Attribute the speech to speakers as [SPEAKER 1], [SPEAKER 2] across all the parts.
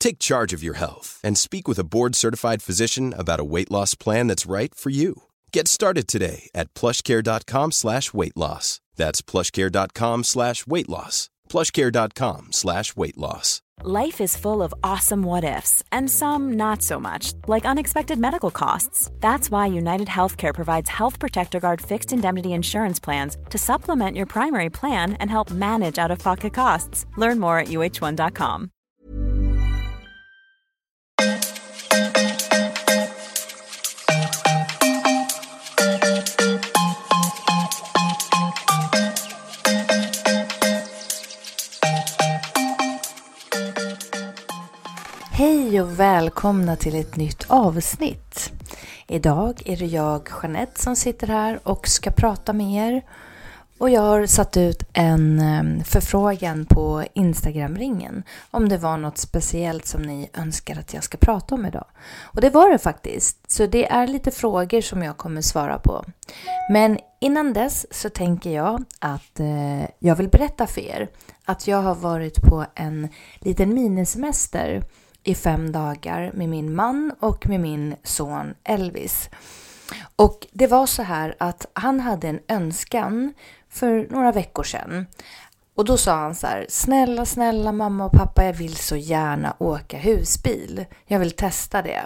[SPEAKER 1] Take charge of your health and speak with a board-certified physician about a weight loss plan that's right for you. Get started today at plushcare.com slash weight loss. That's plushcare.com slash weight loss. plushcare.com slash weight loss.
[SPEAKER 2] Life is full of awesome what ifs, and some not so much, like unexpected medical costs. That's why United Healthcare provides Health Protector Guard fixed indemnity insurance plans to supplement your primary plan and help manage out of pocket costs. Learn more at uh1.com.
[SPEAKER 3] Hej och välkomna till ett nytt avsnitt. Idag är det jag, Jeanette, som sitter här och ska prata med er. Och jag har satt ut en eh, förfrågan på Instagram-ringen om det var något speciellt som ni önskar att jag ska prata om idag. Och det var det faktiskt, så det är lite frågor som jag kommer svara på. Men innan dess så tänker jag att eh, jag vill berätta för er att jag har varit på en liten minisemester i fem dagar med min man och med min son Elvis. Och det var så här att han hade en önskan för några veckor sedan. Och då sa han så här, snälla, snälla mamma och pappa, jag vill så gärna åka husbil. Jag vill testa det.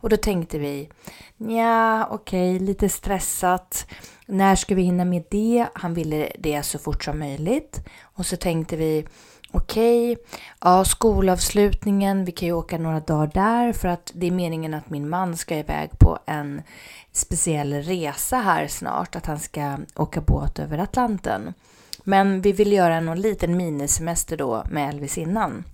[SPEAKER 3] Och då tänkte vi, ja, okej, okay, lite stressat. När ska vi hinna med det? Han ville det så fort som möjligt. Och så tänkte vi, okej, okay, ja, skolavslutningen, vi kan ju åka några dagar där för att det är meningen att min man ska iväg på en speciell resa här snart, att han ska åka båt över Atlanten. Men vi vill göra någon liten minisemester då med Elvis innan.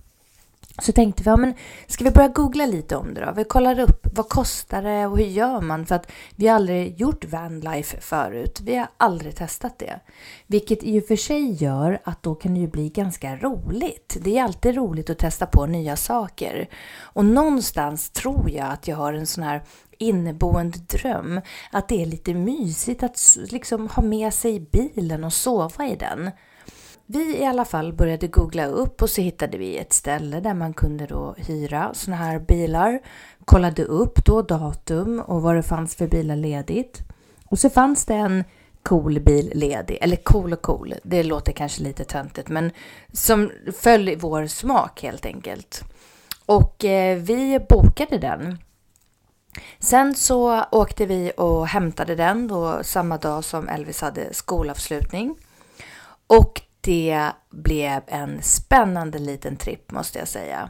[SPEAKER 3] Så tänkte vi, ja men ska vi börja googla lite om det då? Vi kollar upp, vad kostar det och hur gör man? För att vi har aldrig gjort vanlife förut. Vi har aldrig testat det. Vilket i och för sig gör att då kan det ju bli ganska roligt. Det är alltid roligt att testa på nya saker. Och någonstans tror jag att jag har en sån här inneboende dröm. Att det är lite mysigt att liksom ha med sig bilen och sova i den. Vi i alla fall började googla upp och så hittade vi ett ställe där man kunde då hyra såna här bilar. Kollade upp då datum och vad det fanns för bilar ledigt. Och så fanns det en cool bil ledig, eller cool och cool, det låter kanske lite töntigt men som föll i vår smak helt enkelt. Och eh, vi bokade den. Sen så åkte vi och hämtade den då samma dag som Elvis hade skolavslutning. Och det blev en spännande liten tripp måste jag säga.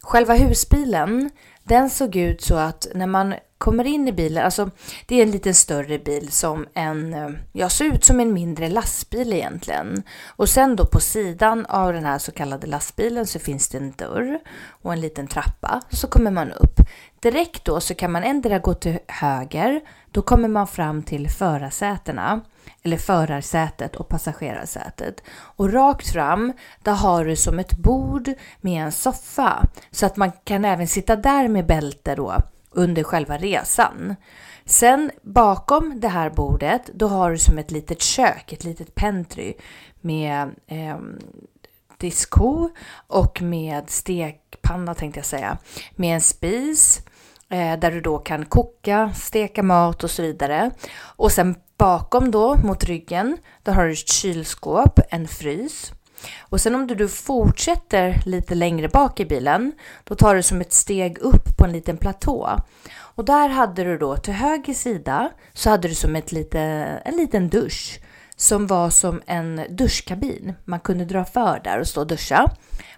[SPEAKER 3] Själva husbilen, den såg ut så att när man kommer in i bilen, alltså det är en lite större bil som en, ja ser ut som en mindre lastbil egentligen. Och sen då på sidan av den här så kallade lastbilen så finns det en dörr och en liten trappa. Så kommer man upp. Direkt då så kan man ändra gå till höger, då kommer man fram till förarsätena eller förarsätet och passagerarsätet. Och rakt fram, där har du som ett bord med en soffa så att man kan även sitta där med bälte då under själva resan. Sen bakom det här bordet, då har du som ett litet kök, ett litet pentry med eh, diskho och med stekpanna tänkte jag säga, med en spis eh, där du då kan koka, steka mat och så vidare. Och sen bakom då mot ryggen, där har du ett kylskåp, en frys. Och sen om du, du fortsätter lite längre bak i bilen, då tar du som ett steg upp på en liten platå. Och där hade du då till höger sida så hade du som ett lite, en liten dusch som var som en duschkabin. Man kunde dra för där och stå och duscha.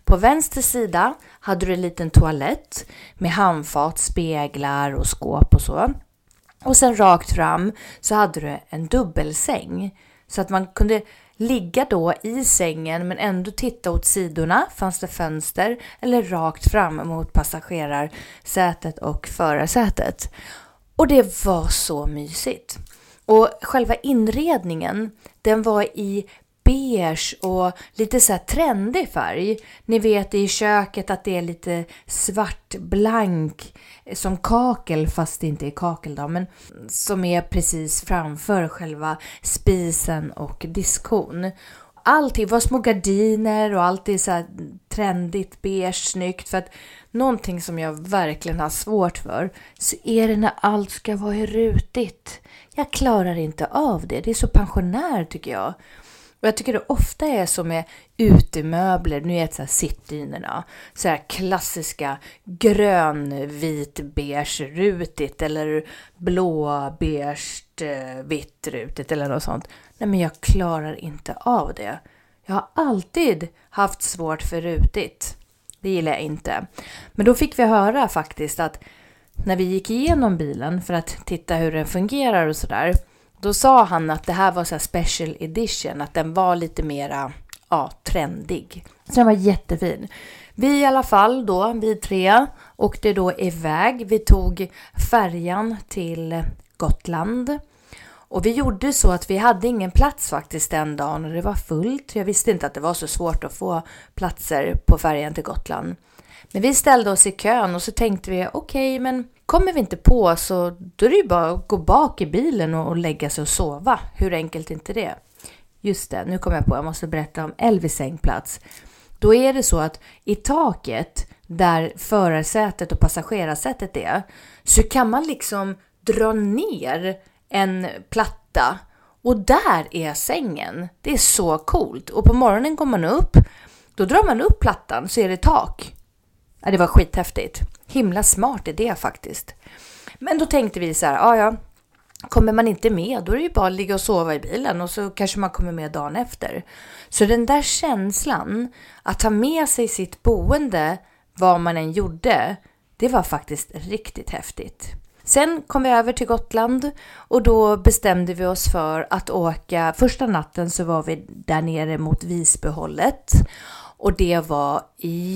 [SPEAKER 3] På vänster sida hade du en liten toalett med handfat, speglar och skåp och så. Och sen rakt fram så hade du en dubbelsäng så att man kunde ligga då i sängen men ändå titta åt sidorna, fanns det fönster, eller rakt fram mot passagerarsätet och förarsätet. Och det var så mysigt. Och själva inredningen, den var i beige och lite så här trendig färg. Ni vet i köket att det är lite svartblank som kakel fast det inte är kakel då, men som är precis framför själva spisen och diskon. Allting var små gardiner och allt är så här trendigt, beige, snyggt för att någonting som jag verkligen har svårt för så är det när allt ska vara rutigt. Jag klarar inte av det. Det är så pensionär tycker jag. Och jag tycker det ofta är så med utemöbler, nu vet så sittdynorna, så här klassiska grön, vit, beige rutigt eller blå, beige, eh, vitt rutigt eller något sånt. Nej men jag klarar inte av det. Jag har alltid haft svårt för rutigt. Det gillar jag inte. Men då fick vi höra faktiskt att när vi gick igenom bilen för att titta hur den fungerar och sådär då sa han att det här var så special edition, att den var lite mera ja, trendig. Så den var jättefin. Vi i alla fall då, vi tre, åkte då iväg. Vi tog färjan till Gotland. Och vi gjorde så att vi hade ingen plats faktiskt den dagen och det var fullt. Jag visste inte att det var så svårt att få platser på färjan till Gotland. Men vi ställde oss i kön och så tänkte vi okej, okay, men kommer vi inte på så då är det ju bara att gå bak i bilen och, och lägga sig och sova. Hur enkelt är inte det? Just det, nu kommer jag på, jag måste berätta om Elvis sängplats. Då är det så att i taket där förarsätet och passagerarsätet är så kan man liksom dra ner en platta och där är sängen. Det är så coolt. Och på morgonen går man upp, då drar man upp plattan så är det tak. Ja, det var skithäftigt. Himla smart idé faktiskt. Men då tänkte vi så här, ja ja, kommer man inte med då är det ju bara att ligga och sova i bilen och så kanske man kommer med dagen efter. Så den där känslan att ta med sig sitt boende vad man än gjorde, det var faktiskt riktigt häftigt. Sen kom vi över till Gotland och då bestämde vi oss för att åka. Första natten så var vi där nere mot Visbyhållet och det var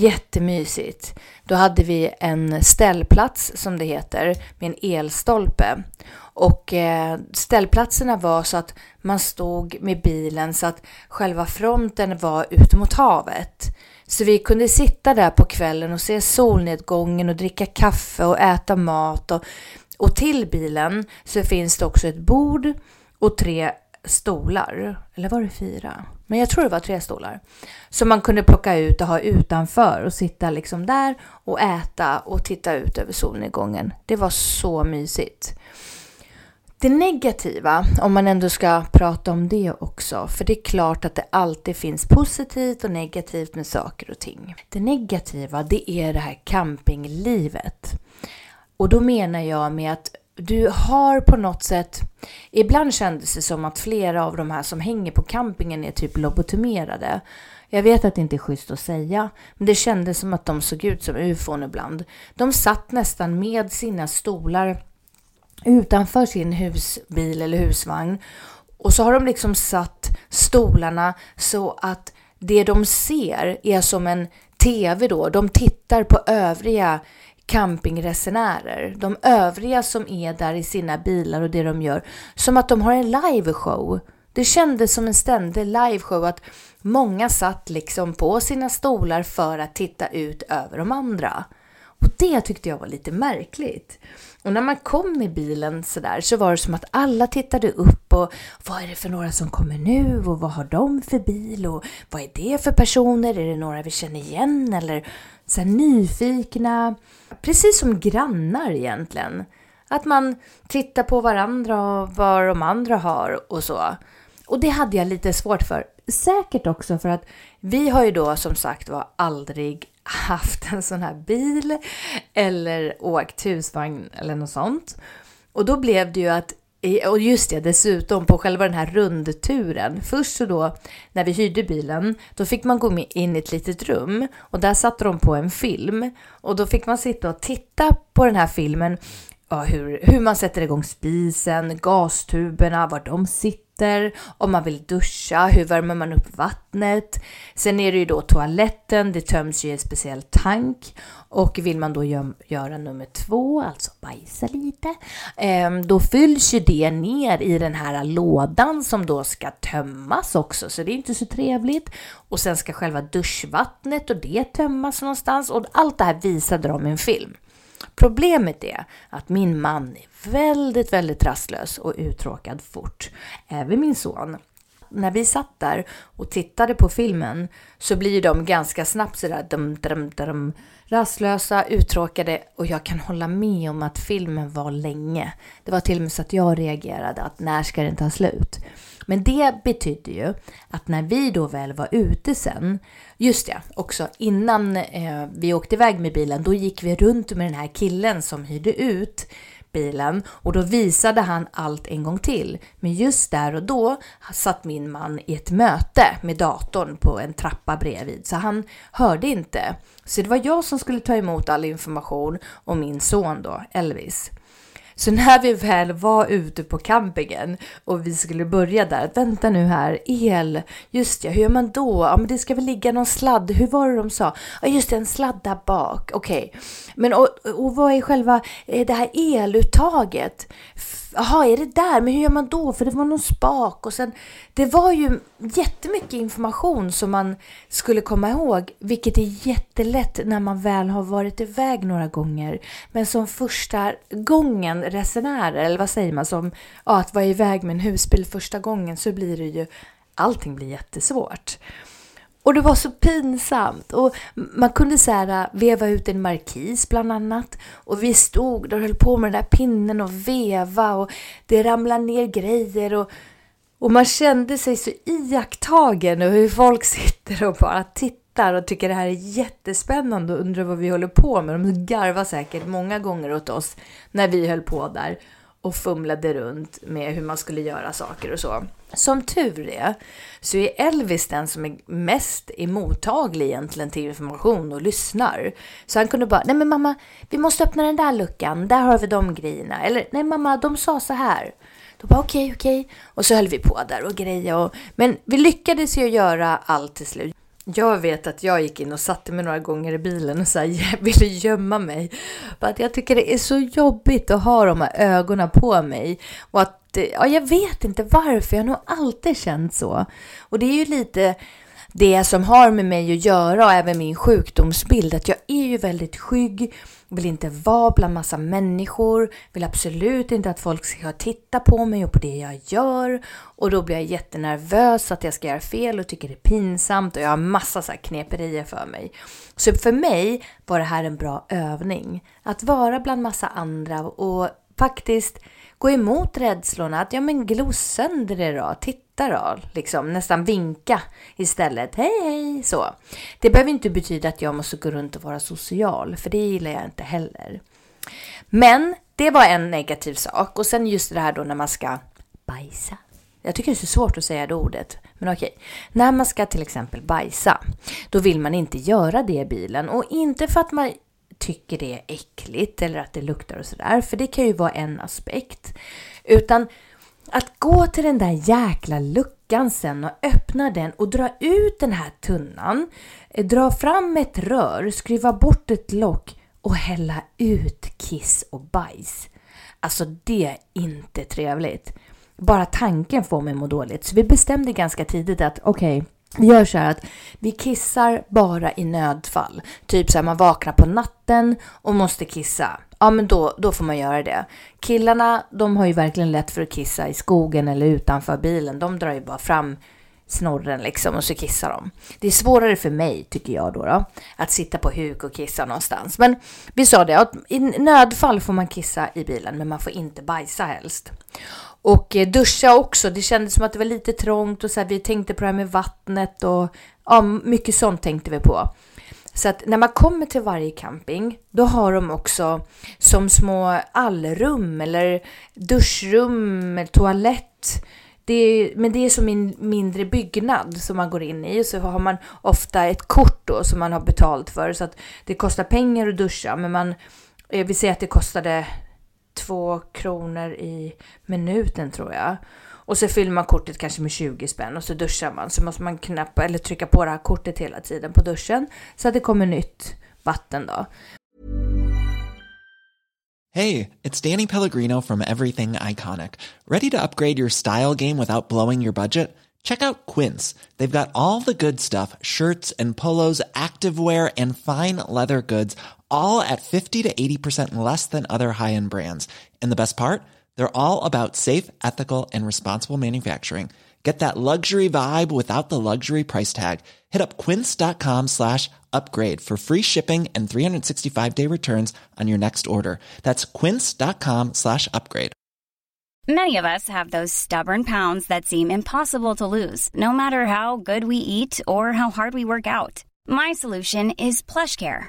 [SPEAKER 3] jättemysigt. Då hade vi en ställplats som det heter med en elstolpe. Och eh, ställplatserna var så att man stod med bilen så att själva fronten var ut mot havet. Så vi kunde sitta där på kvällen och se solnedgången och dricka kaffe och äta mat. Och, och till bilen så finns det också ett bord och tre stolar. Eller var det fyra? Men jag tror det var tre stolar. Som man kunde plocka ut och ha utanför och sitta liksom där och äta och titta ut över solnedgången. Det var så mysigt. Det negativa, om man ändå ska prata om det också, för det är klart att det alltid finns positivt och negativt med saker och ting. Det negativa, det är det här campinglivet. Och då menar jag med att du har på något sätt, ibland kändes det som att flera av de här som hänger på campingen är typ lobotomerade. Jag vet att det inte är schysst att säga, men det kändes som att de såg ut som ufon ibland. De satt nästan med sina stolar utanför sin husbil eller husvagn och så har de liksom satt stolarna så att det de ser är som en TV då. De tittar på övriga campingresenärer, de övriga som är där i sina bilar och det de gör, som att de har en liveshow. Det kändes som en ständig liveshow att många satt liksom på sina stolar för att titta ut över de andra. Och det tyckte jag var lite märkligt. Och när man kom i bilen sådär så var det som att alla tittade upp och vad är det för några som kommer nu och vad har de för bil och vad är det för personer? Är det några vi känner igen eller så nyfikna? Precis som grannar egentligen. Att man tittar på varandra och vad de andra har och så. Och det hade jag lite svårt för. Säkert också för att vi har ju då som sagt var aldrig haft en sån här bil eller åkt husvagn eller något sånt. Och då blev det ju att och just det, dessutom på själva den här rundturen. Först så då, när vi hyrde bilen, då fick man gå in i ett litet rum och där satte de på en film. Och då fick man sitta och titta på den här filmen ja, hur, hur man sätter igång spisen, gastuberna, var de sitter, om man vill duscha, hur värmer man upp vattnet. Sen är det ju då toaletten, det töms ju i en speciell tank och vill man då gö göra nummer två, alltså bajsa lite, eh, då fylls ju det ner i den här lådan som då ska tömmas också, så det är inte så trevligt. Och sen ska själva duschvattnet och det tömmas någonstans och allt det här visade de i en film. Problemet är att min man är väldigt, väldigt rastlös och uttråkad fort. Även min son. När vi satt där och tittade på filmen så blir de ganska snabbt sådär dum, dum, dum, rastlösa, uttråkade och jag kan hålla med om att filmen var länge. Det var till och med så att jag reagerade att när ska den ta slut? Men det betydde ju att när vi då väl var ute sen, just det, också innan eh, vi åkte iväg med bilen, då gick vi runt med den här killen som hyrde ut bilen och då visade han allt en gång till. Men just där och då satt min man i ett möte med datorn på en trappa bredvid så han hörde inte. Så det var jag som skulle ta emot all information och min son då, Elvis. Så när vi väl var ute på campingen och vi skulle börja där, vänta nu här, el, just ja, hur gör man då? Ja, men det ska väl ligga någon sladd, hur var det de sa? Ja, just det, en sladd där bak, okej. Okay. Men och, och vad är själva eh, det här eluttaget? Jaha, är det där? Men hur gör man då? För det var någon spak och sen... Det var ju jättemycket information som man skulle komma ihåg, vilket är jättelätt när man väl har varit iväg några gånger. Men som första gången resenärer, eller vad säger man, som ja, att vara iväg med en husbil första gången så blir det ju... Allting blir jättesvårt. Och det var så pinsamt. Och man kunde så här, äh, veva ut en markis bland annat. Och vi stod där och höll på med den där pinnen och veva och det ramlade ner grejer. Och, och man kände sig så iakttagen och hur folk sitter och bara tittar och tycker det här är jättespännande och undrar vad vi håller på med. De garvar säkert många gånger åt oss när vi höll på där och fumlade runt med hur man skulle göra saker och så. Som tur är så är Elvis den som är mest mottaglig egentligen till information och lyssnar. Så han kunde bara, nej men mamma, vi måste öppna den där luckan, där har vi de grejerna. Eller, nej mamma, de sa så här. Då bara okej, okay, okej. Okay. Och så höll vi på där och grejer. Och, men vi lyckades ju göra allt till slut. Jag vet att jag gick in och satte mig några gånger i bilen och så här, ville gömma mig. För att jag tycker det är så jobbigt att ha de här ögonen på mig. Och att, ja, jag vet inte varför, jag har nog alltid känt så. Och det är ju lite det som har med mig att göra och även min sjukdomsbild, att jag är ju väldigt skygg vill inte vara bland massa människor, vill absolut inte att folk ska titta på mig och på det jag gör. Och då blir jag jättenervös att jag ska göra fel och tycker det är pinsamt och jag har massa så här kneperier för mig. Så för mig var det här en bra övning. Att vara bland massa andra och faktiskt gå emot rädslorna. Att ja men glo sönder det då, titta då, liksom nästan vinka istället. Hej hej, så. Det behöver inte betyda att jag måste gå runt och vara social, för det gillar jag inte heller. Men det var en negativ sak och sen just det här då när man ska bajsa. Jag tycker det är så svårt att säga det ordet, men okej. När man ska till exempel bajsa, då vill man inte göra det i bilen och inte för att man tycker det är äckligt eller att det luktar och sådär, för det kan ju vara en aspekt. Utan att gå till den där jäkla luckan sen och öppna den och dra ut den här tunnan, eh, dra fram ett rör, skruva bort ett lock och hälla ut kiss och bajs. Alltså det är inte trevligt. Bara tanken får mig må dåligt. Så vi bestämde ganska tidigt att okej, okay, vi gör så här att vi kissar bara i nödfall. Typ så här man vaknar på natten och måste kissa. Ja men då, då får man göra det. Killarna de har ju verkligen lätt för att kissa i skogen eller utanför bilen. De drar ju bara fram snorren liksom och så kissar de. Det är svårare för mig tycker jag då, då att sitta på huk och kissa någonstans. Men vi sa det att i nödfall får man kissa i bilen men man får inte bajsa helst. Och eh, duscha också. Det kändes som att det var lite trångt och så här, vi tänkte på det här med vattnet och ja, mycket sånt tänkte vi på. Så att när man kommer till varje camping, då har de också som små allrum eller duschrum, toalett. Det är, men det är som en mindre byggnad som man går in i. och Så har man ofta ett kort då som man har betalt för. Så att det kostar pengar att duscha. Men man, eh, vi säger att det kostade två kronor i minuten tror jag. Och så fyller man kortet kanske med 20 spänn och så duschar man. Så måste man knappa eller trycka på det här kortet hela tiden på duschen så att det kommer nytt vatten då.
[SPEAKER 4] Hej, det är Danny Pellegrino from Everything Iconic. Ready to upgrade your style game without blowing your budget? Check out Quince. They've got all the good stuff, shirts and polos, activewear and fine leather goods, all at 50 to 80% less than other high-end brands. And the best part? They're all about safe, ethical, and responsible manufacturing. Get that luxury vibe without the luxury price tag. Hit up quince.com slash upgrade for free shipping and 365-day returns on your next order. That's quince.com slash upgrade.
[SPEAKER 5] Many of us have those stubborn pounds that seem impossible to lose, no matter how good we eat or how hard we work out. My solution is PlushCare.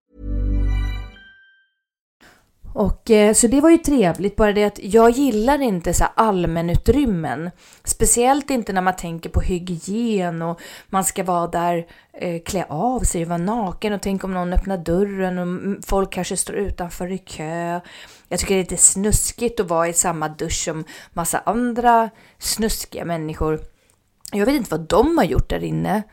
[SPEAKER 3] Och eh, så det var ju trevligt, bara det att jag gillar inte så allmänutrymmen. Speciellt inte när man tänker på hygien och man ska vara där, eh, klä av sig, och vara naken och tänk om någon öppnar dörren och folk kanske står utanför i kö. Jag tycker det är lite snuskigt att vara i samma dusch som massa andra snuskiga människor. Jag vet inte vad de har gjort där inne.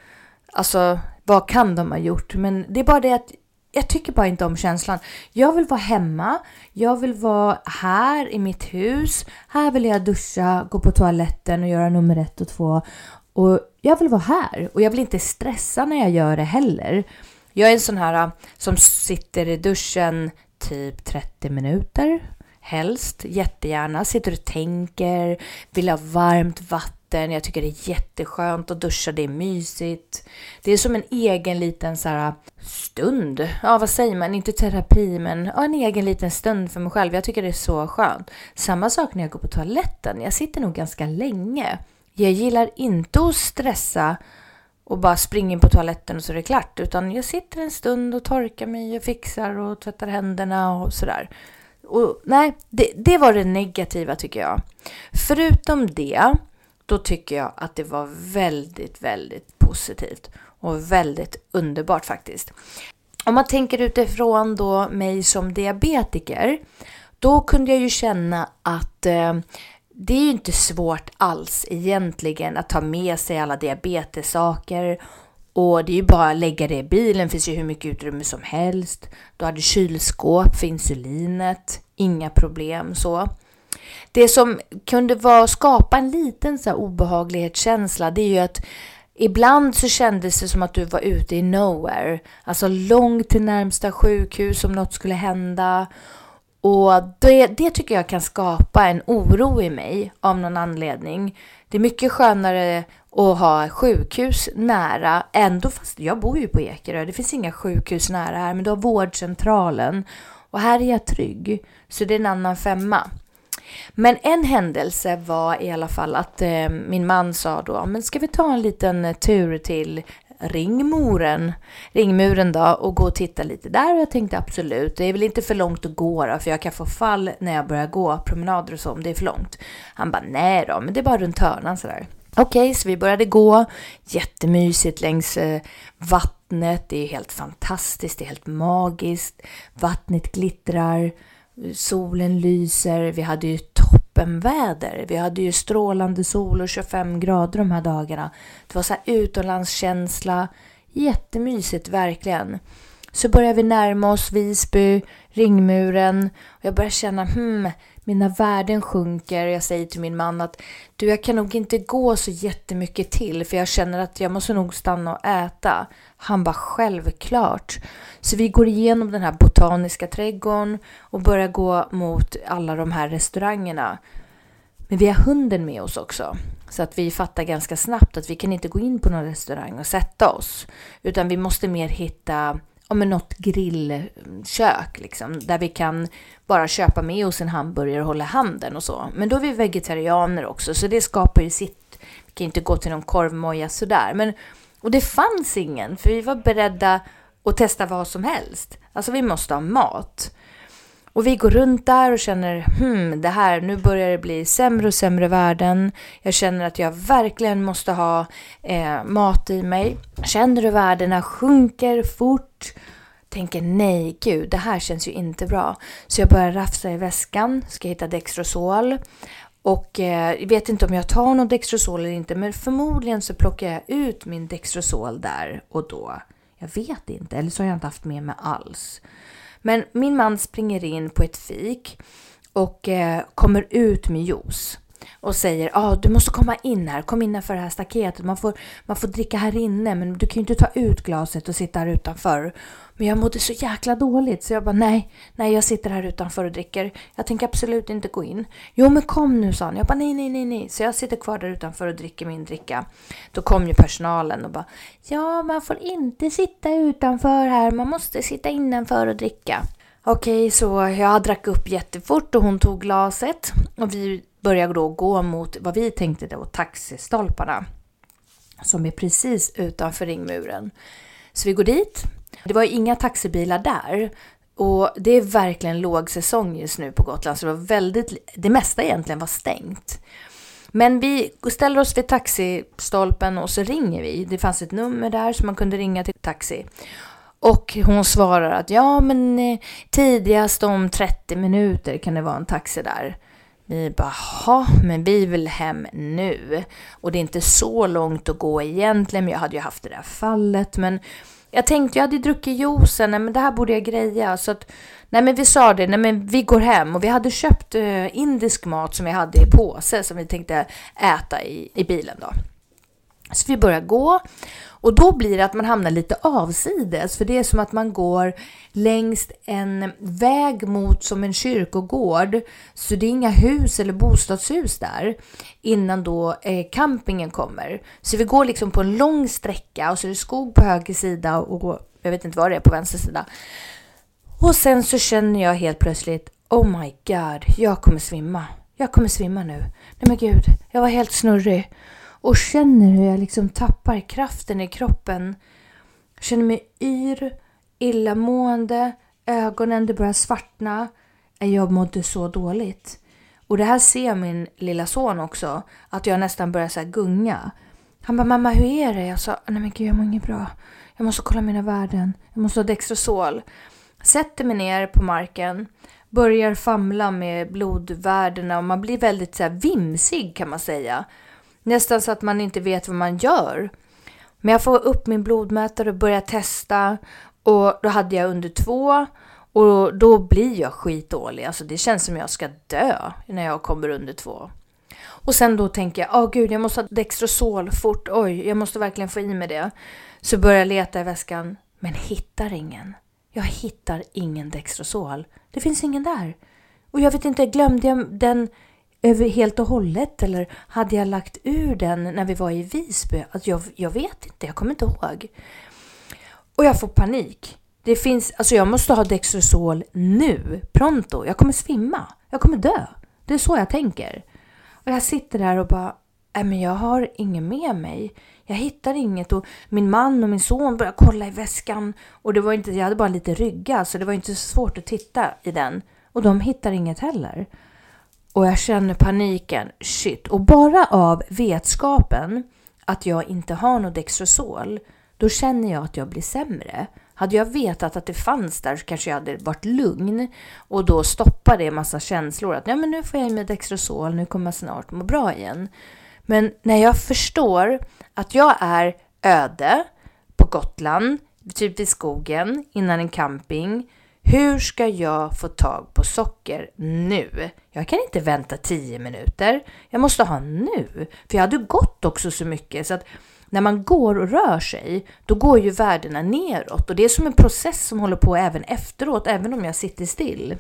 [SPEAKER 3] Alltså, vad kan de ha gjort? Men det är bara det att jag tycker bara inte om känslan. Jag vill vara hemma, jag vill vara här i mitt hus. Här vill jag duscha, gå på toaletten och göra nummer ett och två. Och jag vill vara här och jag vill inte stressa när jag gör det heller. Jag är en sån här äh, som sitter i duschen typ 30 minuter. Helst, jättegärna. Sitter och tänker, vill ha varmt vatten. Jag tycker det är jätteskönt att duscha, det är mysigt. Det är som en egen liten så här, stund. Ja, vad säger man? Inte terapi, men ja, en egen liten stund för mig själv. Jag tycker det är så skönt. Samma sak när jag går på toaletten. Jag sitter nog ganska länge. Jag gillar inte att stressa och bara springa in på toaletten och så är det klart. Utan jag sitter en stund och torkar mig och fixar och tvättar händerna och sådär. Och nej, det, det var det negativa tycker jag. Förutom det då tycker jag att det var väldigt, väldigt positivt och väldigt underbart faktiskt. Om man tänker utifrån då mig som diabetiker, då kunde jag ju känna att eh, det är ju inte svårt alls egentligen att ta med sig alla diabetessaker och det är ju bara att lägga det i bilen, det finns ju hur mycket utrymme som helst. Du hade kylskåp för insulinet, inga problem så. Det som kunde vara, skapa en liten så här obehaglighetskänsla det är ju att Ibland så kändes det som att du var ute i nowhere. Alltså långt till närmsta sjukhus om något skulle hända. Och det, det tycker jag kan skapa en oro i mig av någon anledning. Det är mycket skönare och ha sjukhus nära, ändå fast jag bor ju på Ekerö, det finns inga sjukhus nära här, men du har vårdcentralen och här är jag trygg. Så det är en annan femma. Men en händelse var i alla fall att eh, min man sa då, men ska vi ta en liten eh, tur till Ringmuren, Ringmuren då och gå och titta lite där och jag tänkte absolut, det är väl inte för långt att gå då, för jag kan få fall när jag börjar gå promenader och så om det är för långt. Han bara nej då, men det är bara runt hörnan sådär. Okej, okay, så vi började gå, jättemysigt längs eh, vattnet, det är helt fantastiskt, det är helt magiskt, vattnet glittrar, solen lyser, vi hade ju toppenväder. Vi hade ju strålande sol och 25 grader de här dagarna. Det var så här utomlandskänsla, jättemysigt verkligen. Så börjar vi närma oss Visby, ringmuren och jag börjar känna, hmm, mina värden sjunker. Jag säger till min man att du, jag kan nog inte gå så jättemycket till för jag känner att jag måste nog stanna och äta. Han bara självklart. Så vi går igenom den här botaniska trädgården och börjar gå mot alla de här restaurangerna. Men vi har hunden med oss också. Så att vi fattar ganska snabbt att vi kan inte gå in på någon restaurang och sätta oss. Utan vi måste mer hitta om något grillkök liksom, där vi kan bara köpa med oss en hamburgare och hålla handen och så. Men då är vi vegetarianer också, så det skapar ju sitt. Vi kan inte gå till någon korvmoja sådär. Men, och det fanns ingen, för vi var beredda att testa vad som helst. Alltså vi måste ha mat. Och vi går runt där och känner, hmm, det här, nu börjar det bli sämre och sämre värden. Jag känner att jag verkligen måste ha eh, mat i mig. Känner hur värdena sjunker fort. Tänker nej, gud, det här känns ju inte bra. Så jag börjar rafsa i väskan, ska hitta Dextrosol. Och eh, jag vet inte om jag tar någon Dextrosol eller inte, men förmodligen så plockar jag ut min Dextrosol där och då. Jag vet inte, eller så har jag inte haft med mig alls. Men min man springer in på ett fik och eh, kommer ut med juice och säger ah, du måste komma in här, kom innanför det här staketet. Man får, man får dricka här inne men du kan ju inte ta ut glaset och sitta här utanför. Men jag mådde så jäkla dåligt så jag bara nej, nej jag sitter här utanför och dricker. Jag tänker absolut inte gå in. Jo men kom nu sa han. Jag bara nej, nej, nej, nej. Så jag sitter kvar där utanför och dricker min dricka. Då kom ju personalen och bara ja man får inte sitta utanför här, man måste sitta innanför och dricka. Okej, så jag drack upp jättefort och hon tog glaset och vi började då gå mot vad vi tänkte då taxistolparna som är precis utanför ringmuren. Så vi går dit. Det var inga taxibilar där och det är verkligen lågsäsong just nu på Gotland så det var väldigt, det mesta egentligen var stängt. Men vi ställer oss vid taxistolpen och så ringer vi. Det fanns ett nummer där så man kunde ringa till taxi. Och hon svarar att ja, men eh, tidigast om 30 minuter kan det vara en taxi där. Vi bara, jaha, men vi vill hem nu. Och det är inte så långt att gå egentligen, men jag hade ju haft det där fallet. Men jag tänkte, jag hade druckit juicen, nej men det här borde jag greja. Så att, nej men vi sa det, nej men vi går hem. Och vi hade köpt eh, indisk mat som vi hade i påse som vi tänkte äta i, i bilen då. Så vi börjar gå och då blir det att man hamnar lite avsides, för det är som att man går längs en väg mot som en kyrkogård, så det är inga hus eller bostadshus där innan då eh, campingen kommer. Så vi går liksom på en lång sträcka och så är det skog på höger sida och jag vet inte vad det är på vänster sida. Och sen så känner jag helt plötsligt, oh my god, jag kommer svimma. Jag kommer svimma nu. Nej men gud, jag var helt snurrig och känner hur jag liksom tappar kraften i kroppen. Jag känner mig yr, illamående, ögonen det börjar svartna. Eh, jag mådde så dåligt. Och det här ser min lilla son också, att jag nästan börjar så gunga. Han bara, mamma hur är det? Jag sa, nej men gud jag mår inget bra. Jag måste kolla mina värden. Jag måste ha Dextrosol. Sätter mig ner på marken, börjar famla med blodvärdena och man blir väldigt så här vimsig kan man säga. Nästan så att man inte vet vad man gör. Men jag får upp min blodmätare och börjar testa och då hade jag under två Och då blir jag skitdålig. Alltså det känns som jag ska dö när jag kommer under två. Och sen då tänker jag, åh oh, gud, jag måste ha Dextrosol fort. Oj, jag måste verkligen få i mig det. Så börjar jag leta i väskan, men hittar ingen. Jag hittar ingen Dextrosol. Det finns ingen där. Och jag vet inte, glömde jag den över helt och hållet eller hade jag lagt ur den när vi var i Visby? Alltså jag, jag vet inte, jag kommer inte ihåg. Och jag får panik. Det finns, alltså jag måste ha Dextrosol nu, pronto. Jag kommer svimma. Jag kommer dö. Det är så jag tänker. Och jag sitter där och bara, nej men jag har inget med mig. Jag hittar inget och min man och min son börjar kolla i väskan och det var inte, jag hade bara lite rygga så det var inte så svårt att titta i den. Och de hittar inget heller. Och jag känner paniken, shit. Och bara av vetskapen att jag inte har något Dextrosol, då känner jag att jag blir sämre. Hade jag vetat att det fanns där så kanske jag hade varit lugn och då stoppade det massa känslor att ja, men nu får jag i mig Dextrosol, nu kommer jag snart må bra igen. Men när jag förstår att jag är öde på Gotland, typ i skogen, innan en camping. Hur ska jag få tag på socker nu? Jag kan inte vänta 10 minuter. Jag måste ha nu. För jag hade gått också så mycket så att när man går och rör sig, då går ju värdena neråt och det är som en process som håller på även efteråt, även om jag sitter still.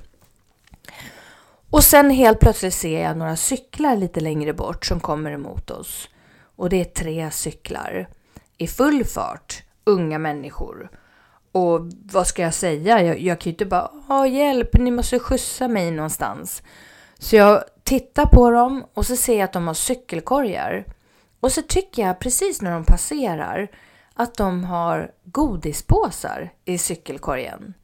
[SPEAKER 3] Och sen helt plötsligt ser jag några cyklar lite längre bort som kommer emot oss. Och det är tre cyklar i full fart, unga människor. Och vad ska jag säga? Jag, jag kan ju inte bara Åh, hjälp, ni måste skjutsa mig någonstans. Så jag tittar på dem och så ser jag att de har cykelkorgar. Och så tycker jag precis när de passerar att de har godispåsar i cykelkorgen.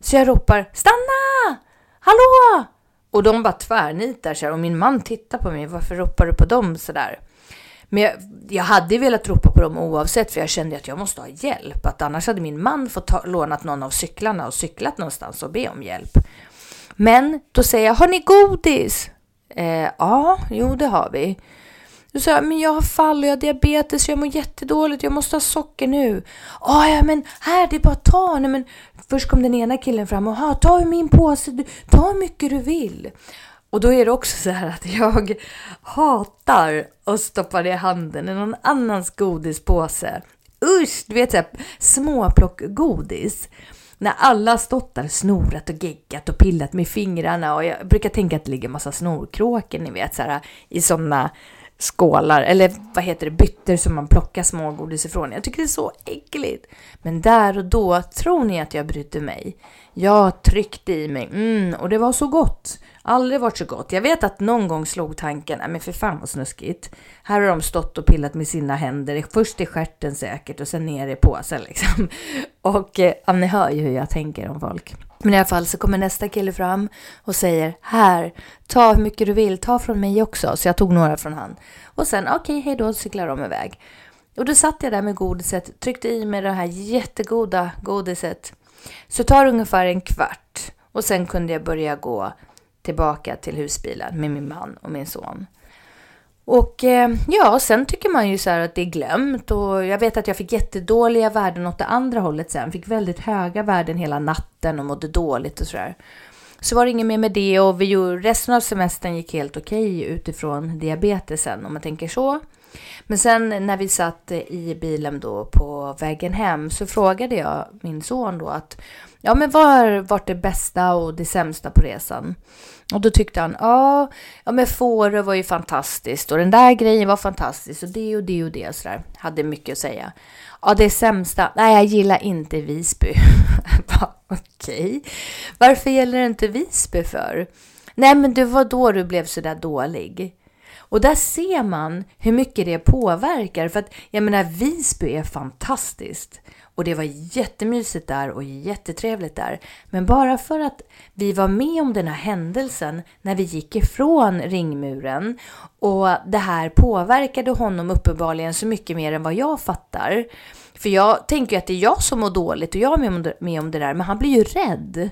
[SPEAKER 3] Så jag ropar stanna! Hallå! Och de bara tvärnitar sig och min man tittar på mig. Varför ropar du på dem sådär? Men jag, jag hade velat ropa på dem oavsett för jag kände att jag måste ha hjälp. Att annars hade min man fått ta, lånat någon av cyklarna och cyklat någonstans och be om hjälp. Men då säger jag, har ni godis? Eh, ja, jo det har vi. Då sa jag, men jag har fall och jag har diabetes, jag mår jättedåligt, jag måste ha socker nu. Ah, ja, men här, det är bara att ta. Nej, men först kom den ena killen fram och, ta ur min påse, ta hur mycket du vill. Och då är det också så här att jag hatar att stoppa det i handen i någon annans godispåse. Usch, du vet såhär småplockgodis. När alla stått där snorat och geggat och pillat med fingrarna och jag brukar tänka att det ligger massa snorkråkor, ni vet så här, i sådana skålar, eller vad heter det, bytter som man plockar smågodis ifrån. Jag tycker det är så äckligt. Men där och då, tror ni att jag brydde mig? Jag tryckte i mig, mm, och det var så gott. Aldrig varit så gott. Jag vet att någon gång slog tanken, nej men för fan vad snuskigt. Här har de stått och pillat med sina händer, först i skärten säkert och sen ner i påsen liksom. Och eh, ja, ni hör ju hur jag tänker om folk. Men i alla fall så kommer nästa kille fram och säger här, ta hur mycket du vill, ta från mig också. Så jag tog några från han. Och sen okej, okay, hej då, cyklar de iväg. Och då satt jag där med godiset, tryckte i mig det här jättegoda godiset. Så tar ungefär en kvart och sen kunde jag börja gå tillbaka till husbilen med min man och min son. Och eh, ja, sen tycker man ju så här att det är glömt och jag vet att jag fick jättedåliga värden åt det andra hållet sen. Fick väldigt höga värden hela natten och mådde dåligt och sådär. Så var det inget mer med det och vi gjorde, resten av semestern gick helt okej okay utifrån diabetesen om man tänker så. Men sen när vi satt eh, i bilen då på vägen hem så frågade jag min son då att ja men vad har varit det bästa och det sämsta på resan? Och då tyckte han, ja, ja men Fårö var ju fantastiskt och den där grejen var fantastisk och det och det och det och sådär. Hade mycket att säga. Ja, det sämsta, nej jag gillar inte Visby. Okej, okay. varför gäller det inte Visby för? Nej men det var då du blev sådär dålig. Och där ser man hur mycket det påverkar. För att jag menar, Visby är fantastiskt. Och det var jättemysigt där och jättetrevligt där. Men bara för att vi var med om den här händelsen när vi gick ifrån ringmuren och det här påverkade honom uppenbarligen så mycket mer än vad jag fattar. För jag tänker ju att det är jag som mår dåligt och jag är med om det där, men han blir ju rädd.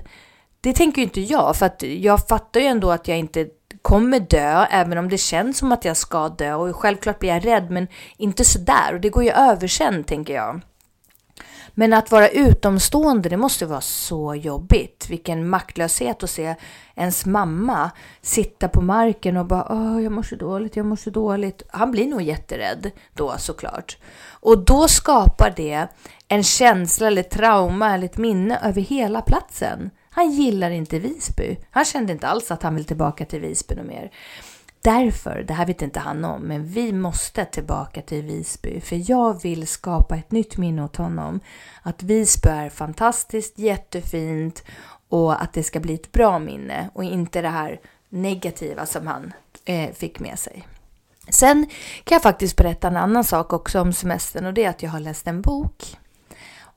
[SPEAKER 3] Det tänker ju inte jag, för att jag fattar ju ändå att jag inte kommer dö, även om det känns som att jag ska dö. Och självklart blir jag rädd, men inte sådär. Och det går ju över sen, tänker jag. Men att vara utomstående, det måste vara så jobbigt. Vilken maktlöshet att se ens mamma sitta på marken och bara Åh, jag mår så dåligt, jag mår så dåligt. Han blir nog jätterädd då såklart. Och då skapar det en känsla eller trauma eller ett minne över hela platsen. Han gillar inte Visby. Han kände inte alls att han vill tillbaka till Visby något mer. Därför, det här vet inte han om, men vi måste tillbaka till Visby. För jag vill skapa ett nytt minne åt honom. Att Visby är fantastiskt, jättefint och att det ska bli ett bra minne och inte det här negativa som han eh, fick med sig. Sen kan jag faktiskt berätta en annan sak också om semestern och det är att jag har läst en bok.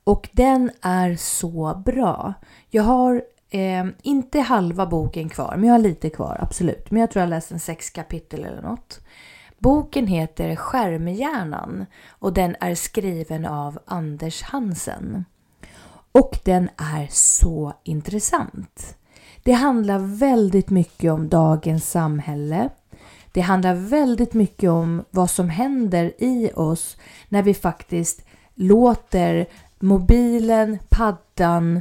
[SPEAKER 3] Och den är så bra. Jag har eh, inte halva boken kvar, men jag har lite kvar, absolut. Men jag tror jag läst en sex kapitel eller något. Boken heter Skärmhjärnan och den är skriven av Anders Hansen. Och den är så intressant. Det handlar väldigt mycket om dagens samhälle. Det handlar väldigt mycket om vad som händer i oss när vi faktiskt låter mobilen, paddan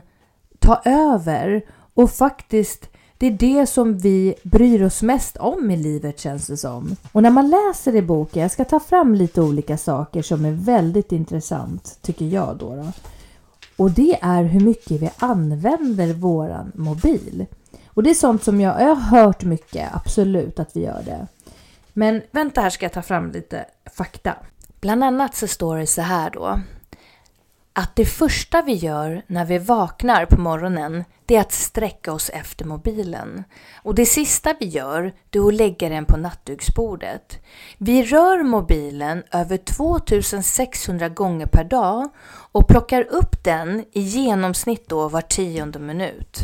[SPEAKER 3] ta över och faktiskt det är det som vi bryr oss mest om i livet känns det som. Och när man läser i boken, jag ska ta fram lite olika saker som är väldigt intressant tycker jag då. då. Och det är hur mycket vi använder våran mobil. Och det är sånt som jag, jag har hört mycket, absolut att vi gör det. Men vänta här ska jag ta fram lite fakta. Bland annat så står det så här då att det första vi gör när vi vaknar på morgonen det är att sträcka oss efter mobilen. Och det sista vi gör det är att lägga den på nattduksbordet. Vi rör mobilen över 2600 gånger per dag och plockar upp den i genomsnitt då var tionde minut.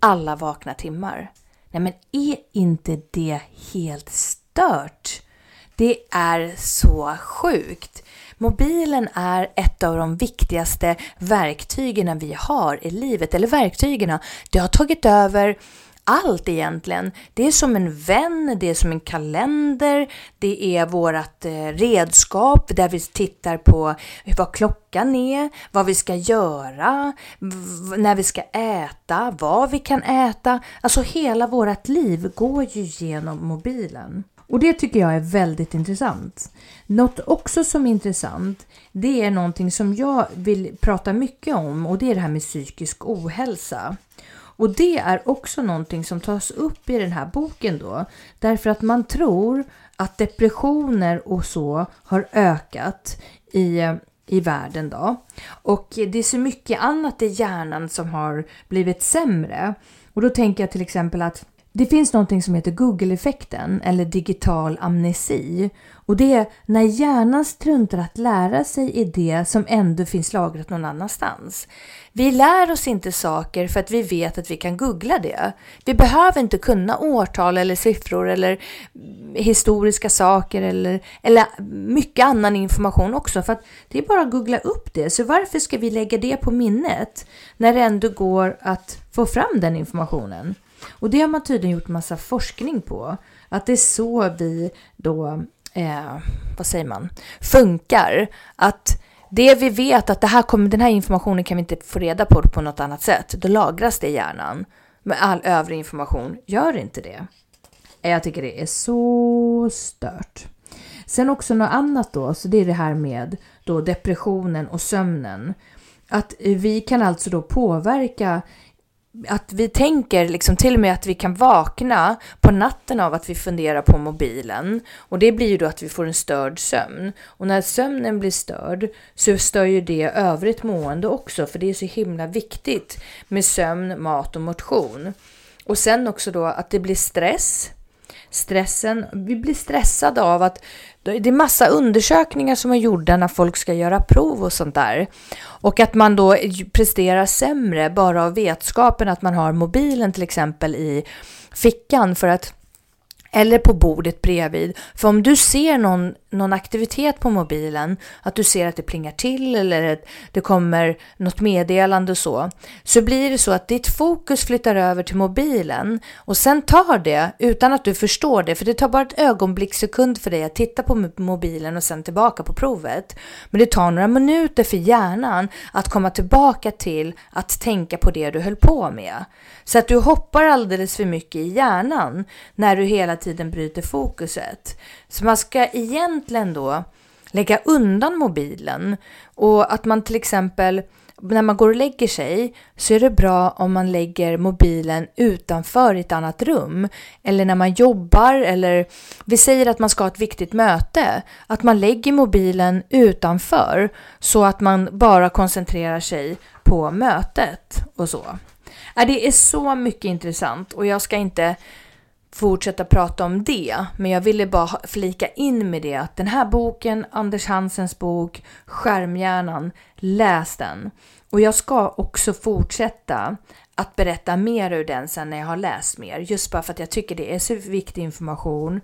[SPEAKER 3] Alla vakna timmar. Nej men är inte det helt stört? Det är så sjukt. Mobilen är ett av de viktigaste verktygen vi har i livet, eller verktygen. Det har tagit över allt egentligen. Det är som en vän, det är som en kalender, det är vårt eh, redskap där vi tittar på vad klockan är, vad vi ska göra, när vi ska äta, vad vi kan äta. Alltså hela vårt liv går ju genom mobilen. Och det tycker jag är väldigt intressant. Något också som är intressant, det är någonting som jag vill prata mycket om och det är det här med psykisk ohälsa. Och det är också någonting som tas upp i den här boken då, därför att man tror att depressioner och så har ökat i, i världen då. Och det är så mycket annat i hjärnan som har blivit sämre. Och då tänker jag till exempel att det finns någonting som heter Google-effekten eller digital amnesi. Och det är när hjärnan struntar att lära sig i det som ändå finns lagrat någon annanstans. Vi lär oss inte saker för att vi vet att vi kan googla det. Vi behöver inte kunna årtal eller siffror eller mm, historiska saker eller, eller mycket annan information också för att det är bara att googla upp det. Så varför ska vi lägga det på minnet när det ändå går att få fram den informationen? Och det har man tydligen gjort massa forskning på. Att det är så vi då, eh, vad säger man, funkar. Att det vi vet att det här kommer, den här informationen kan vi inte få reda på på något annat sätt. Då lagras det i hjärnan. Men all övrig information gör inte det. Jag tycker det är så stört. Sen också något annat då, så det är det här med då depressionen och sömnen. Att vi kan alltså då påverka att vi tänker liksom till och med att vi kan vakna på natten av att vi funderar på mobilen. Och det blir ju då att vi får en störd sömn. Och när sömnen blir störd så stör ju det övrigt mående också, för det är så himla viktigt med sömn, mat och motion. Och sen också då att det blir stress. Stressen, vi blir stressade av att det är massa undersökningar som är gjorda när folk ska göra prov och sånt där. Och att man då presterar sämre bara av vetskapen att man har mobilen till exempel i fickan för att eller på bordet bredvid. För om du ser någon, någon aktivitet på mobilen, att du ser att det plingar till eller att det kommer något meddelande och så, så blir det så att ditt fokus flyttar över till mobilen och sen tar det utan att du förstår det, för det tar bara ett ögonblickssekund för dig att titta på mobilen och sen tillbaka på provet. Men det tar några minuter för hjärnan att komma tillbaka till att tänka på det du höll på med. Så att du hoppar alldeles för mycket i hjärnan när du hela tiden bryter fokuset. Så man ska egentligen då lägga undan mobilen och att man till exempel när man går och lägger sig så är det bra om man lägger mobilen utanför i ett annat rum. Eller när man jobbar eller vi säger att man ska ha ett viktigt möte. Att man lägger mobilen utanför så att man bara koncentrerar sig på mötet och så. Äh, det är så mycket intressant och jag ska inte fortsätta prata om det, men jag ville bara flika in med det att den här boken, Anders Hansens bok Skärmhjärnan, läs den. Och jag ska också fortsätta att berätta mer ur den sen när jag har läst mer, just bara för att jag tycker det är så viktig information.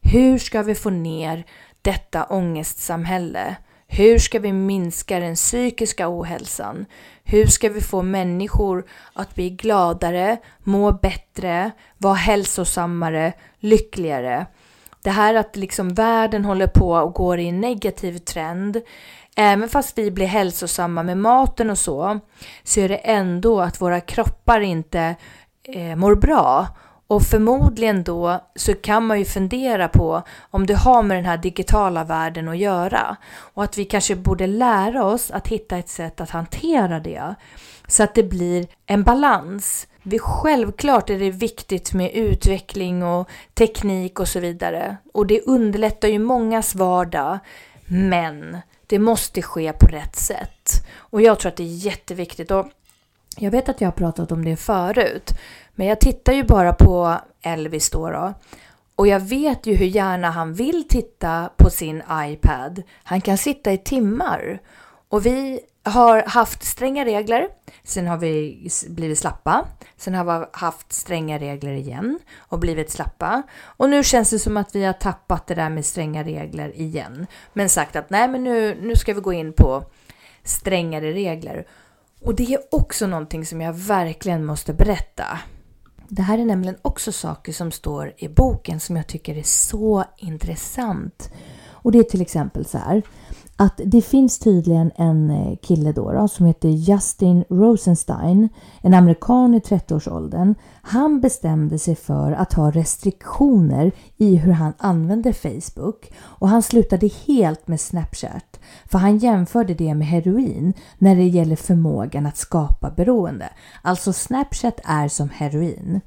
[SPEAKER 3] Hur ska vi få ner detta ångestsamhälle? Hur ska vi minska den psykiska ohälsan? Hur ska vi få människor att bli gladare, må bättre, vara hälsosammare, lyckligare? Det här att liksom världen håller på och går i en negativ trend, även fast vi blir hälsosamma med maten och så, så är det ändå att våra kroppar inte eh, mår bra. Och förmodligen då så kan man ju fundera på om det har med den här digitala världen att göra. Och att vi kanske borde lära oss att hitta ett sätt att hantera det. Så att det blir en balans. Självklart är det viktigt med utveckling och teknik och så vidare. Och det underlättar ju mångas vardag. Men det måste ske på rätt sätt. Och jag tror att det är jätteviktigt. Och jag vet att jag har pratat om det förut. Men jag tittar ju bara på Elvis då, då. Och jag vet ju hur gärna han vill titta på sin iPad. Han kan sitta i timmar. Och vi har haft stränga regler. Sen har vi blivit slappa. Sen har vi haft stränga regler igen och blivit slappa. Och nu känns det som att vi har tappat det där med stränga regler igen. Men sagt att nej, men nu, nu ska vi gå in på strängare regler. Och det är också någonting som jag verkligen måste berätta. Det här är nämligen också saker som står i boken som jag tycker är så intressant. Och det är till exempel så här att det finns tydligen en eh, kille då, då, som heter Justin Rosenstein, en amerikan i 30-årsåldern. Han bestämde sig för att ha restriktioner i hur han använder Facebook och han slutade helt med Snapchat för han jämförde det med heroin när det gäller förmågan att skapa beroende. Alltså Snapchat är som heroin.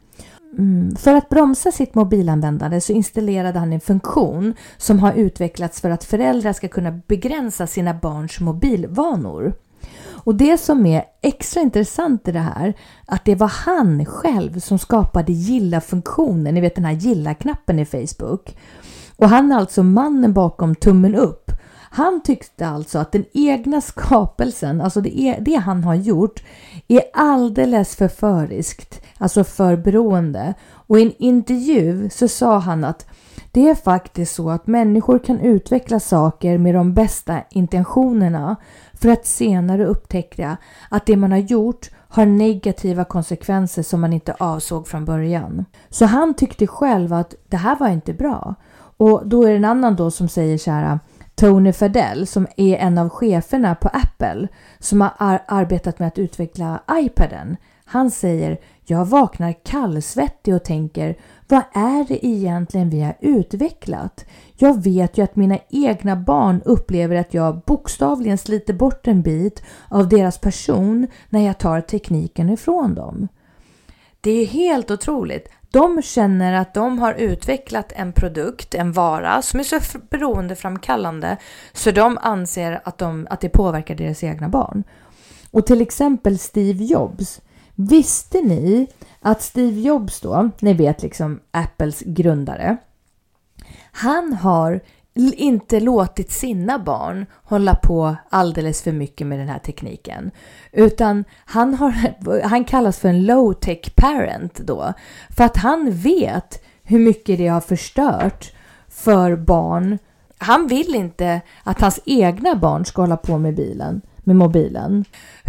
[SPEAKER 3] Mm. För att bromsa sitt mobilanvändande så installerade han en funktion som har utvecklats för att föräldrar ska kunna begränsa sina barns mobilvanor. Och det som är extra intressant i det här, att det var han själv som skapade gilla-funktionen, ni vet den här gilla-knappen i Facebook. Och han är alltså mannen bakom tummen upp. Han tyckte alltså att den egna skapelsen, alltså det, är, det han har gjort, är alldeles för föriskt alltså för beroende. Och i en intervju så sa han att det är faktiskt så att människor kan utveckla saker med de bästa intentionerna för att senare upptäcka att det man har gjort har negativa konsekvenser som man inte avsåg från början. Så han tyckte själv att det här var inte bra. Och då är det en annan då som säger så här Tony Fadell som är en av cheferna på Apple som har arbetat med att utveckla iPaden. Han säger jag vaknar kallsvettig och tänker vad är det egentligen vi har utvecklat? Jag vet ju att mina egna barn upplever att jag bokstavligen sliter bort en bit av deras person när jag tar tekniken ifrån dem. Det är helt otroligt. De känner att de har utvecklat en produkt, en vara som är så beroendeframkallande så de anser att, de, att det påverkar deras egna barn. Och till exempel Steve Jobs Visste ni att Steve Jobs då, ni vet liksom Apples grundare, han har inte låtit sina barn hålla på alldeles för mycket med den här tekniken. Utan han, har, han kallas för en low-tech parent då. För att han vet hur mycket det har förstört för barn. Han vill inte att hans egna barn ska hålla på med bilen med mobilen.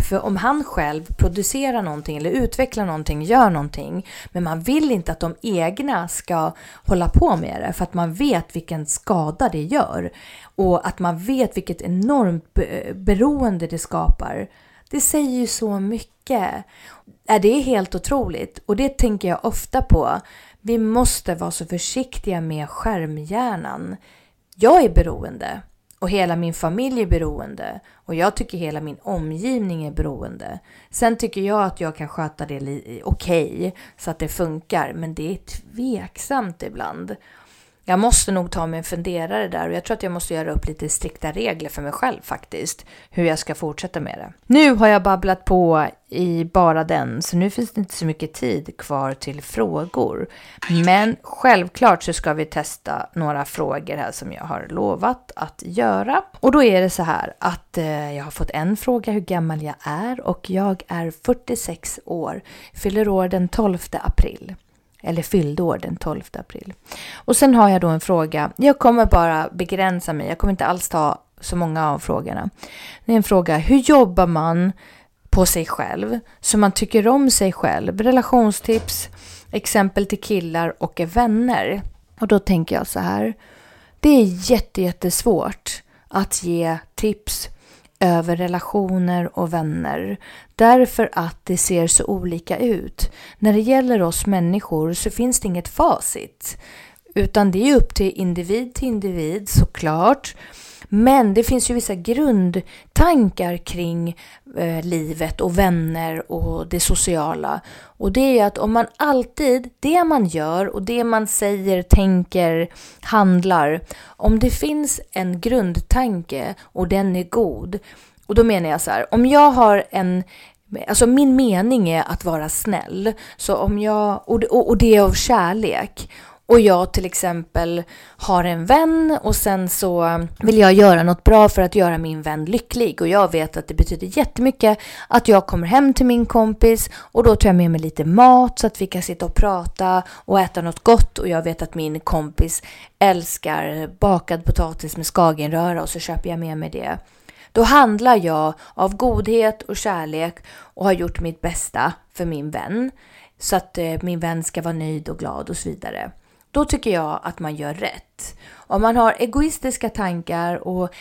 [SPEAKER 3] För om han själv producerar någonting eller utvecklar någonting, gör någonting, men man vill inte att de egna ska hålla på med det för att man vet vilken skada det gör och att man vet vilket enormt beroende det skapar. Det säger ju så mycket. Det är helt otroligt och det tänker jag ofta på. Vi måste vara så försiktiga med skärmhjärnan. Jag är beroende och hela min familj är beroende och jag tycker hela min omgivning är beroende. Sen tycker jag att jag kan sköta det okej okay, så att det funkar, men det är tveksamt ibland. Jag måste nog ta mig en funderare där och jag tror att jag måste göra upp lite strikta regler för mig själv faktiskt. Hur jag ska fortsätta med det. Nu har jag babblat på i bara den så nu finns det inte så mycket tid kvar till frågor. Men självklart så ska vi testa några frågor här som jag har lovat att göra. Och då är det så här att eh, jag har fått en fråga hur gammal jag är och jag är 46 år, fyller år den 12 april eller fyllde år den 12 april. Och sen har jag då en fråga. Jag kommer bara begränsa mig. Jag kommer inte alls ta så många av frågorna. Det är en fråga. Hur jobbar man på sig själv så man tycker om sig själv? Relationstips, exempel till killar och vänner. Och då tänker jag så här. Det är jätte jättesvårt att ge tips över relationer och vänner. Därför att det ser så olika ut. När det gäller oss människor så finns det inget facit. Utan det är upp till individ till individ såklart. Men det finns ju vissa grundtankar kring eh, livet och vänner och det sociala. Och det är ju att om man alltid, det man gör och det man säger, tänker, handlar, om det finns en grundtanke och den är god. Och då menar jag så här, om jag har en Alltså min mening är att vara snäll. Så om jag, och, och, och det är av kärlek och jag till exempel har en vän och sen så vill jag göra något bra för att göra min vän lycklig och jag vet att det betyder jättemycket att jag kommer hem till min kompis och då tar jag med mig lite mat så att vi kan sitta och prata och äta något gott och jag vet att min kompis älskar bakad potatis med skagenröra och så köper jag med mig det. Då handlar jag av godhet och kärlek och har gjort mitt bästa för min vän så att eh, min vän ska vara nöjd och glad och så vidare. Då tycker jag att man gör rätt. Om man har egoistiska tankar och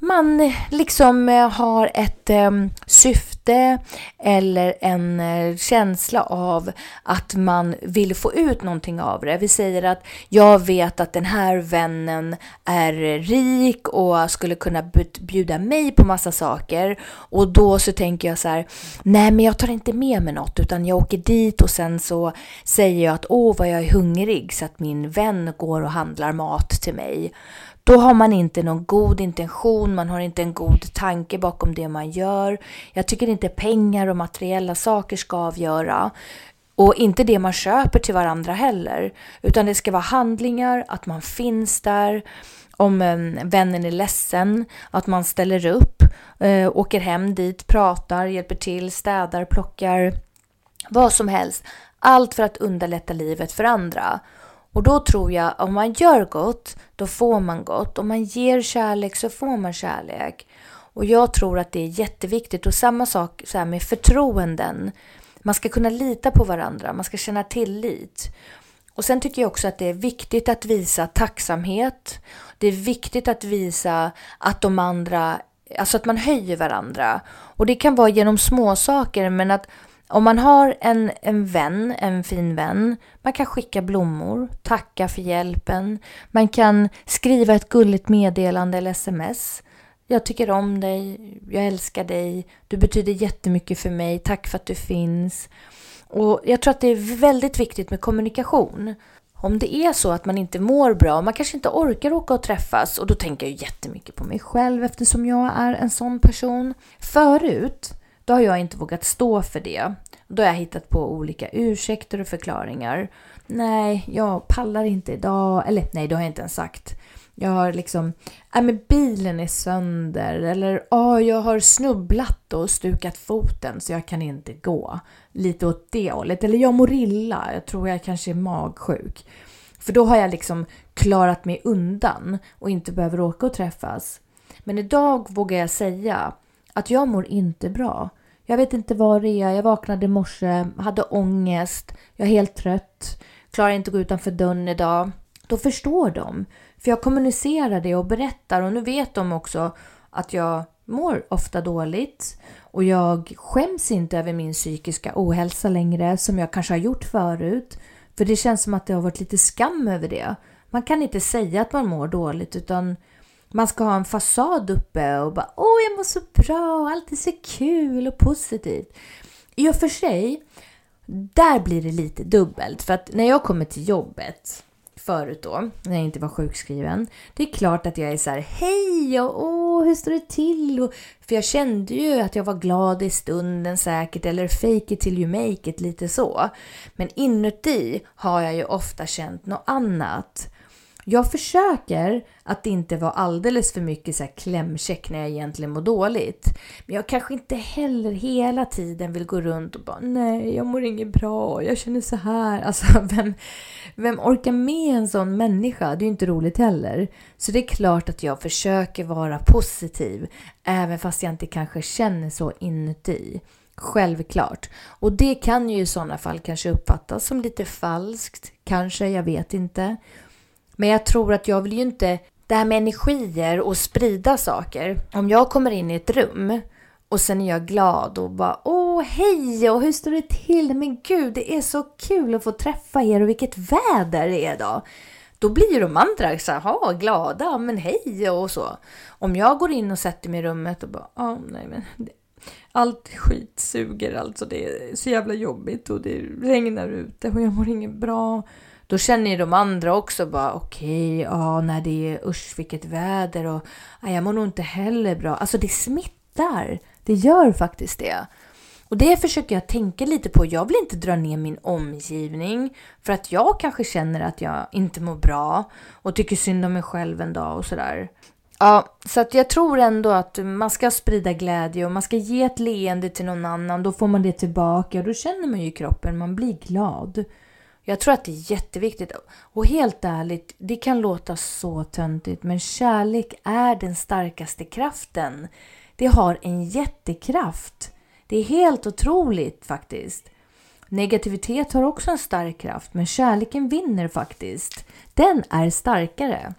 [SPEAKER 3] man liksom eh, har ett ehm, syfte eller en eh, känsla av att man vill få ut någonting av det. Vi säger att jag vet att den här vännen är rik och skulle kunna bjuda mig på massa saker och då så tänker jag så här, nej men jag tar inte med mig något utan jag åker dit och sen så säger jag att åh vad jag är hungrig så att min vän går och handlar mat till mig. Då har man inte någon god intention, man har inte en god tanke bakom det man gör. Jag tycker inte pengar och materiella saker ska avgöra. Och inte det man köper till varandra heller. Utan det ska vara handlingar, att man finns där. Om ehm, vännen är ledsen, att man ställer upp, eh, åker hem dit, pratar, hjälper till, städar, plockar. Vad som helst. Allt för att underlätta livet för andra. Och då tror jag om man gör gott, då får man gott. Om man ger kärlek så får man kärlek. Och jag tror att det är jätteviktigt. Och samma sak så med förtroenden. Man ska kunna lita på varandra, man ska känna tillit. Och sen tycker jag också att det är viktigt att visa tacksamhet. Det är viktigt att visa att de andra, alltså att man höjer varandra. Och det kan vara genom små saker men att om man har en, en vän, en fin vän, man kan skicka blommor, tacka för hjälpen, man kan skriva ett gulligt meddelande eller sms. Jag tycker om dig, jag älskar dig, du betyder jättemycket för mig, tack för att du finns. Och jag tror att det är väldigt viktigt med kommunikation. Om det är så att man inte mår bra, man kanske inte orkar åka och träffas och då tänker jag jättemycket på mig själv eftersom jag är en sån person. Förut då har jag inte vågat stå för det. Då har jag hittat på olika ursäkter och förklaringar. Nej, jag pallar inte idag. Eller nej, det har jag inte ens sagt. Jag har liksom, nej men bilen är sönder eller ja, jag har snubblat och stukat foten så jag kan inte gå. Lite åt det hållet. Eller jag mår illa, jag tror jag kanske är magsjuk. För då har jag liksom klarat mig undan och inte behöver åka och träffas. Men idag vågar jag säga att jag mår inte bra. Jag vet inte vad det är. Jag vaknade i morse, hade ångest, jag är helt trött, klarar inte att gå utanför dörren idag. Då förstår de. För jag kommunicerar det och berättar och nu vet de också att jag mår ofta dåligt och jag skäms inte över min psykiska ohälsa längre som jag kanske har gjort förut. För det känns som att det har varit lite skam över det. Man kan inte säga att man mår dåligt utan man ska ha en fasad uppe och bara åh jag mår så bra, allt är så kul och positivt. I och för sig, där blir det lite dubbelt för att när jag kommer till jobbet förut då, när jag inte var sjukskriven. Det är klart att jag är så här, hej och åh, hur står det till? Och, för jag kände ju att jag var glad i stunden säkert, eller fake it till you make it, lite så. Men inuti har jag ju ofta känt något annat. Jag försöker att inte vara alldeles för mycket så här klämkäck när jag egentligen mår dåligt. Men jag kanske inte heller hela tiden vill gå runt och bara nej, jag mår inget bra, jag känner så här. Alltså, vem, vem orkar med en sån människa? Det är ju inte roligt heller. Så det är klart att jag försöker vara positiv, även fast jag inte kanske känner så inuti. Självklart. Och det kan ju i sådana fall kanske uppfattas som lite falskt. Kanske, jag vet inte. Men jag tror att jag vill ju inte det här med energier och sprida saker. Om jag kommer in i ett rum och sen är jag glad och bara åh hej och hur står det till? Men gud det är så kul att få träffa er och vilket väder det är idag. Då blir ju de andra så här, glada, men hej och så. Om jag går in och sätter mig i rummet och bara, ja nej men det, allt skit suger alltså. Det är så jävla jobbigt och det regnar ute och jag mår inget bra. Då känner ju de andra också bara okej, okay, ja, när det är usch vilket väder och ja, jag mår nog inte heller bra. Alltså det smittar. Det gör faktiskt det. Och det försöker jag tänka lite på. Jag vill inte dra ner min omgivning för att jag kanske känner att jag inte mår bra och tycker synd om mig själv en dag och sådär. Ja, så att jag tror ändå att man ska sprida glädje och man ska ge ett leende till någon annan. Då får man det tillbaka och då känner man ju i kroppen, man blir glad. Jag tror att det är jätteviktigt. Och helt ärligt, det kan låta så töntigt, men kärlek är den starkaste kraften. Det har en jättekraft. Det är helt otroligt faktiskt. Negativitet har också en stark kraft, men kärleken vinner faktiskt. Den är starkare.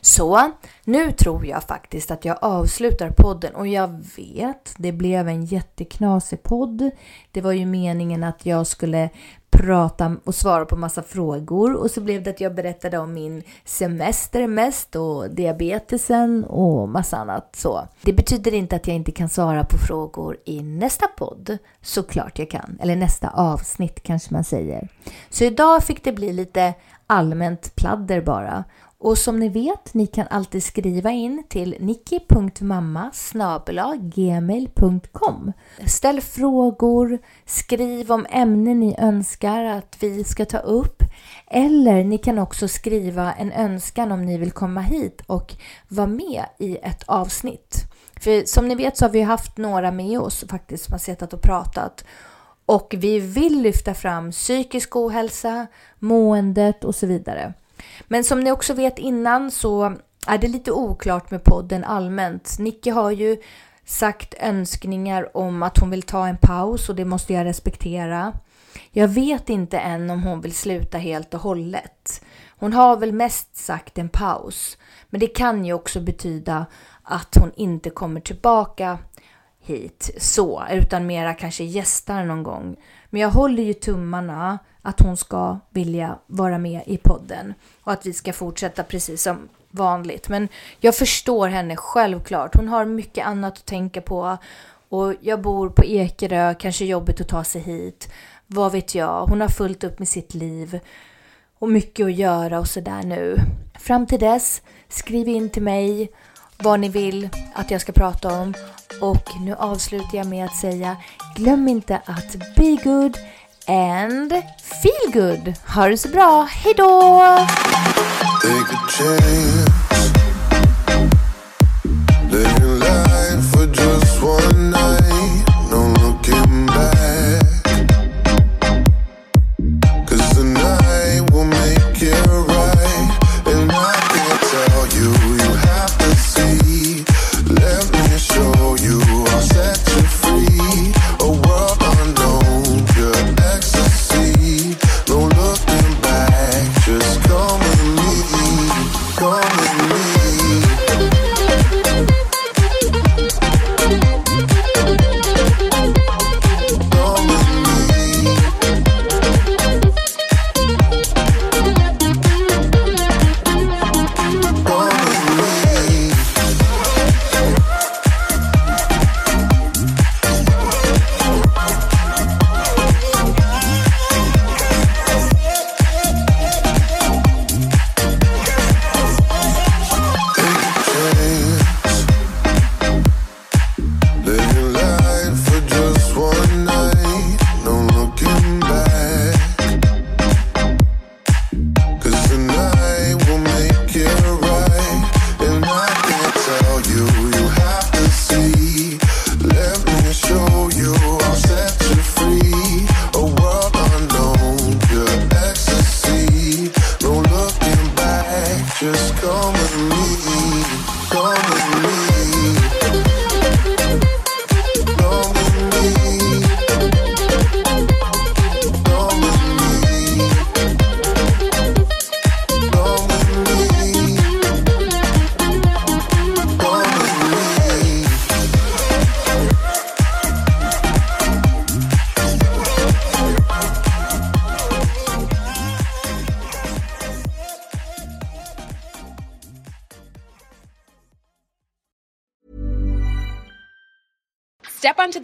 [SPEAKER 3] Så nu tror jag faktiskt att jag avslutar podden och jag vet, det blev en jätteknasig podd. Det var ju meningen att jag skulle prata och svara på massa frågor och så blev det att jag berättade om min semester mest och diabetesen och massa annat så. Det betyder inte att jag inte kan svara på frågor i nästa podd. Såklart jag kan. Eller nästa avsnitt kanske man säger. Så idag fick det bli lite allmänt pladder bara. Och som ni vet, ni kan alltid skriva in till nicky.mamma gmail.com Ställ frågor, skriv om ämnen ni önskar att vi ska ta upp. Eller ni kan också skriva en önskan om ni vill komma hit och vara med i ett avsnitt. För som ni vet så har vi haft några med oss faktiskt som har suttit och pratat. Och vi vill lyfta fram psykisk ohälsa, måendet och så vidare. Men som ni också vet innan så är det lite oklart med podden allmänt. Nicky har ju sagt önskningar om att hon vill ta en paus och det måste jag respektera. Jag vet inte än om hon vill sluta helt och hållet. Hon har väl mest sagt en paus. Men det kan ju också betyda att hon inte kommer tillbaka hit så, utan mera kanske gästar någon gång. Men jag håller ju tummarna att hon ska vilja vara med i podden och att vi ska fortsätta precis som vanligt. Men jag förstår henne självklart. Hon har mycket annat att tänka på och jag bor på Ekerö, kanske jobbigt att ta sig hit. Vad vet jag? Hon har fullt upp med sitt liv och mycket att göra och sådär nu. Fram till dess, skriv in till mig vad ni vill att jag ska prata om. Och nu avslutar jag med att säga glöm inte att be good and feel good. Ha det så bra. Hejdå! Living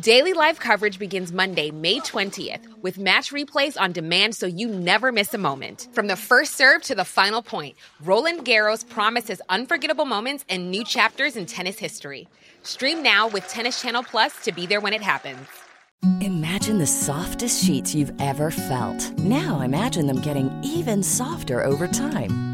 [SPEAKER 6] Daily live coverage begins Monday, May 20th, with match replays on demand so you never miss a moment. From the first serve to the final point, Roland Garros promises unforgettable moments and new chapters in tennis history. Stream now with Tennis Channel Plus to be there when it happens.
[SPEAKER 7] Imagine the softest sheets you've ever felt. Now imagine them getting even softer over time.